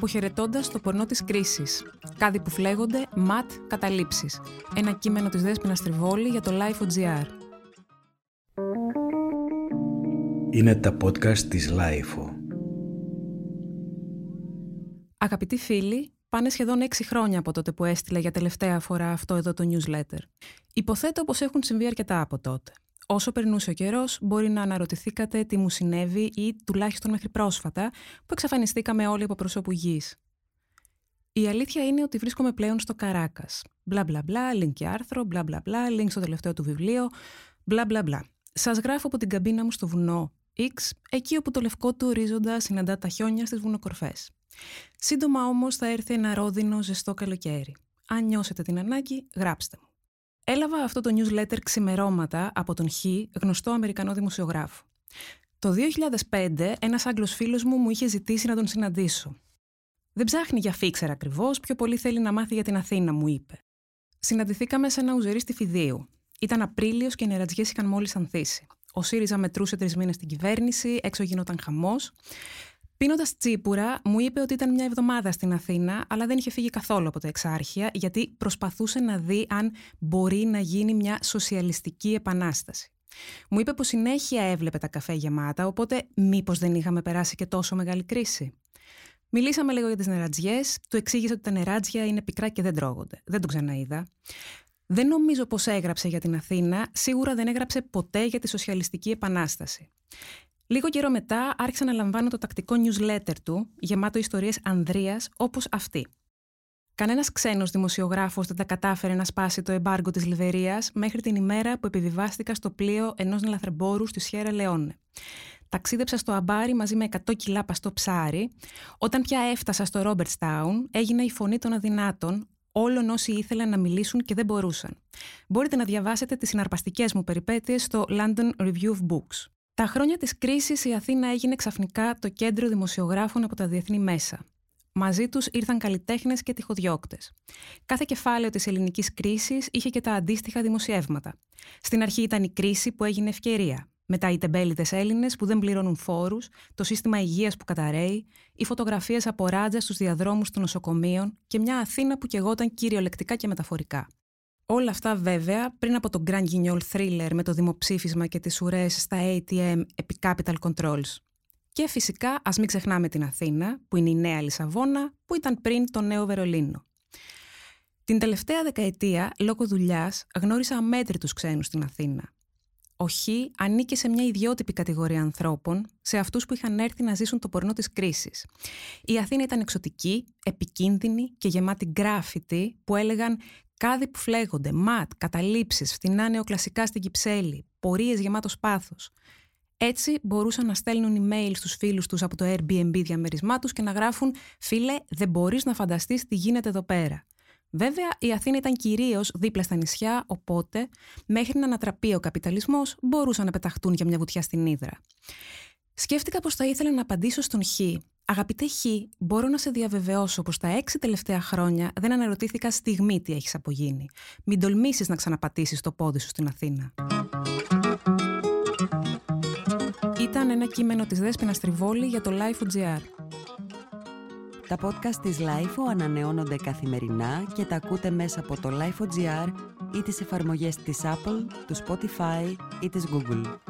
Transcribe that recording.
Αποχαιρετώντα το πορνό της κρίσης. Κάτι που φλέγονται ματ καταλήψεις. Ένα κείμενο της Δέσποινα Τριβόλη για το Life.gr. Είναι τα podcast της Life. Αγαπητοί φίλοι, πάνε σχεδόν έξι χρόνια από τότε που έστειλα για τελευταία φορά αυτό εδώ το newsletter. Υποθέτω πως έχουν συμβεί αρκετά από τότε. Όσο περνούσε ο καιρός, μπορεί να αναρωτηθήκατε τι μου συνέβη ή τουλάχιστον μέχρι πρόσφατα που εξαφανιστήκαμε όλοι από προσώπου γης. Η αλήθεια είναι ότι βρίσκομαι πλέον στο Καράκας. Μπλα μπλα μπλα, link και άρθρο, μπλα μπλα μπλα, link στο τελευταίο του βιβλίο, μπλα μπλα μπλα. Σας γράφω από την καμπίνα μου στο βουνό X, εκεί όπου το λευκό του ορίζοντα συναντά τα χιόνια στις βουνοκορφές. Σύντομα όμως θα έρθει ένα ρόδινο ζεστό καλοκαίρι. Αν νιώσετε την ανάγκη, γράψτε μου. Έλαβα αυτό το newsletter ξημερώματα από τον Χ, γνωστό Αμερικανό δημοσιογράφο. Το 2005 ένας Άγγλος φίλος μου μου είχε ζητήσει να τον συναντήσω. Δεν ψάχνει για φίξερ ακριβώς, πιο πολύ θέλει να μάθει για την Αθήνα, μου είπε. Συναντηθήκαμε σε ένα ουζερί στη Φιδίου. Ήταν Απρίλιος και οι νερατζιές είχαν μόλις ανθίσει. Ο ΣΥΡΙΖΑ μετρούσε τρεις μήνες στην κυβέρνηση, έξω γινόταν χαμός. Πίνοντας τσίπουρα, μου είπε ότι ήταν μια εβδομάδα στην Αθήνα, αλλά δεν είχε φύγει καθόλου από τα εξάρχεια, γιατί προσπαθούσε να δει αν μπορεί να γίνει μια σοσιαλιστική επανάσταση. Μου είπε πως συνέχεια έβλεπε τα καφέ γεμάτα, οπότε μήπως δεν είχαμε περάσει και τόσο μεγάλη κρίση. Μιλήσαμε λίγο για τις νερατζιές, του εξήγησε ότι τα νεράτζια είναι πικρά και δεν τρώγονται. Δεν το ξαναείδα. Δεν νομίζω πως έγραψε για την Αθήνα, σίγουρα δεν έγραψε ποτέ για τη Σοσιαλιστική Επανάσταση. Λίγο καιρό μετά άρχισα να λαμβάνω το τακτικό newsletter του, γεμάτο ιστορίες Ανδρείας όπως αυτή. Κανένας ξένος δημοσιογράφος δεν τα κατάφερε να σπάσει το εμπάργκο της Λιβερίας μέχρι την ημέρα που επιβιβάστηκα στο πλοίο ενός λαθρεμπόρου στη Σιέρα Λεόνε. Ταξίδεψα στο αμπάρι μαζί με 100 κιλά παστό ψάρι. Όταν πια έφτασα στο Ρόμπερτστάουν, έγινε η φωνή των αδυνάτων, όλων όσοι ήθελαν να μιλήσουν και δεν μπορούσαν. Μπορείτε να διαβάσετε τις συναρπαστικές μου περιπέτειες στο London Review of Books. Τα χρόνια της κρίσης η Αθήνα έγινε ξαφνικά το κέντρο δημοσιογράφων από τα διεθνή μέσα. Μαζί τους ήρθαν καλλιτέχνες και τυχοδιώκτες. Κάθε κεφάλαιο της ελληνικής κρίσης είχε και τα αντίστοιχα δημοσιεύματα. Στην αρχή ήταν η κρίση που έγινε ευκαιρία. Μετά οι τεμπέλητε Έλληνες που δεν πληρώνουν φόρους, το σύστημα υγείας που καταραίει, οι φωτογραφίες από ράτζα στους διαδρόμους των νοσοκομείων και μια Αθήνα που κεγόταν κυριολεκτικά και μεταφορικά. Όλα αυτά βέβαια πριν από το Grand Guignol Thriller με το δημοψήφισμα και τις ουρές στα ATM επί Capital Controls. Και φυσικά ας μην ξεχνάμε την Αθήνα, που είναι η νέα Λισαβόνα, που ήταν πριν το νέο Βερολίνο. Την τελευταία δεκαετία, λόγω δουλειάς, γνώρισα αμέτρητους ξένους στην Αθήνα. Ο Χ ανήκε σε μια ιδιότυπη κατηγορία ανθρώπων, σε αυτούς που είχαν έρθει να ζήσουν το πορνό της κρίσης. Η Αθήνα ήταν εξωτική, επικίνδυνη και γεμάτη γκράφιτι που έλεγαν Κάδι που φλέγονται, ματ, καταλήψεις, φτηνά νεοκλασικά στην Κυψέλη, πορείες γεμάτος πάθος. Έτσι μπορούσαν να στέλνουν email στους φίλους τους από το Airbnb διαμερισμά τους και να γράφουν «Φίλε, δεν μπορείς να φανταστείς τι γίνεται εδώ πέρα». Βέβαια, η Αθήνα ήταν κυρίως δίπλα στα νησιά, οπότε μέχρι να ανατραπεί ο καπιταλισμός μπορούσαν να πεταχτούν για μια βουτιά στην Ήδρα. Σκέφτηκα πως θα ήθελα να απαντήσω στον Χ Αγαπητέ Χ, μπορώ να σε διαβεβαιώσω πως τα έξι τελευταία χρόνια δεν αναρωτήθηκα στιγμή τι έχεις απογίνει. Μην τολμήσεις να ξαναπατήσεις το πόδι σου στην Αθήνα. Ήταν ένα κείμενο της Δέσποινα Τριβόλη για το Life.gr. Τα podcast της Life ανανεώνονται καθημερινά και τα ακούτε μέσα από το Life.gr ή τις εφαρμογές της Apple, του Spotify ή της Google.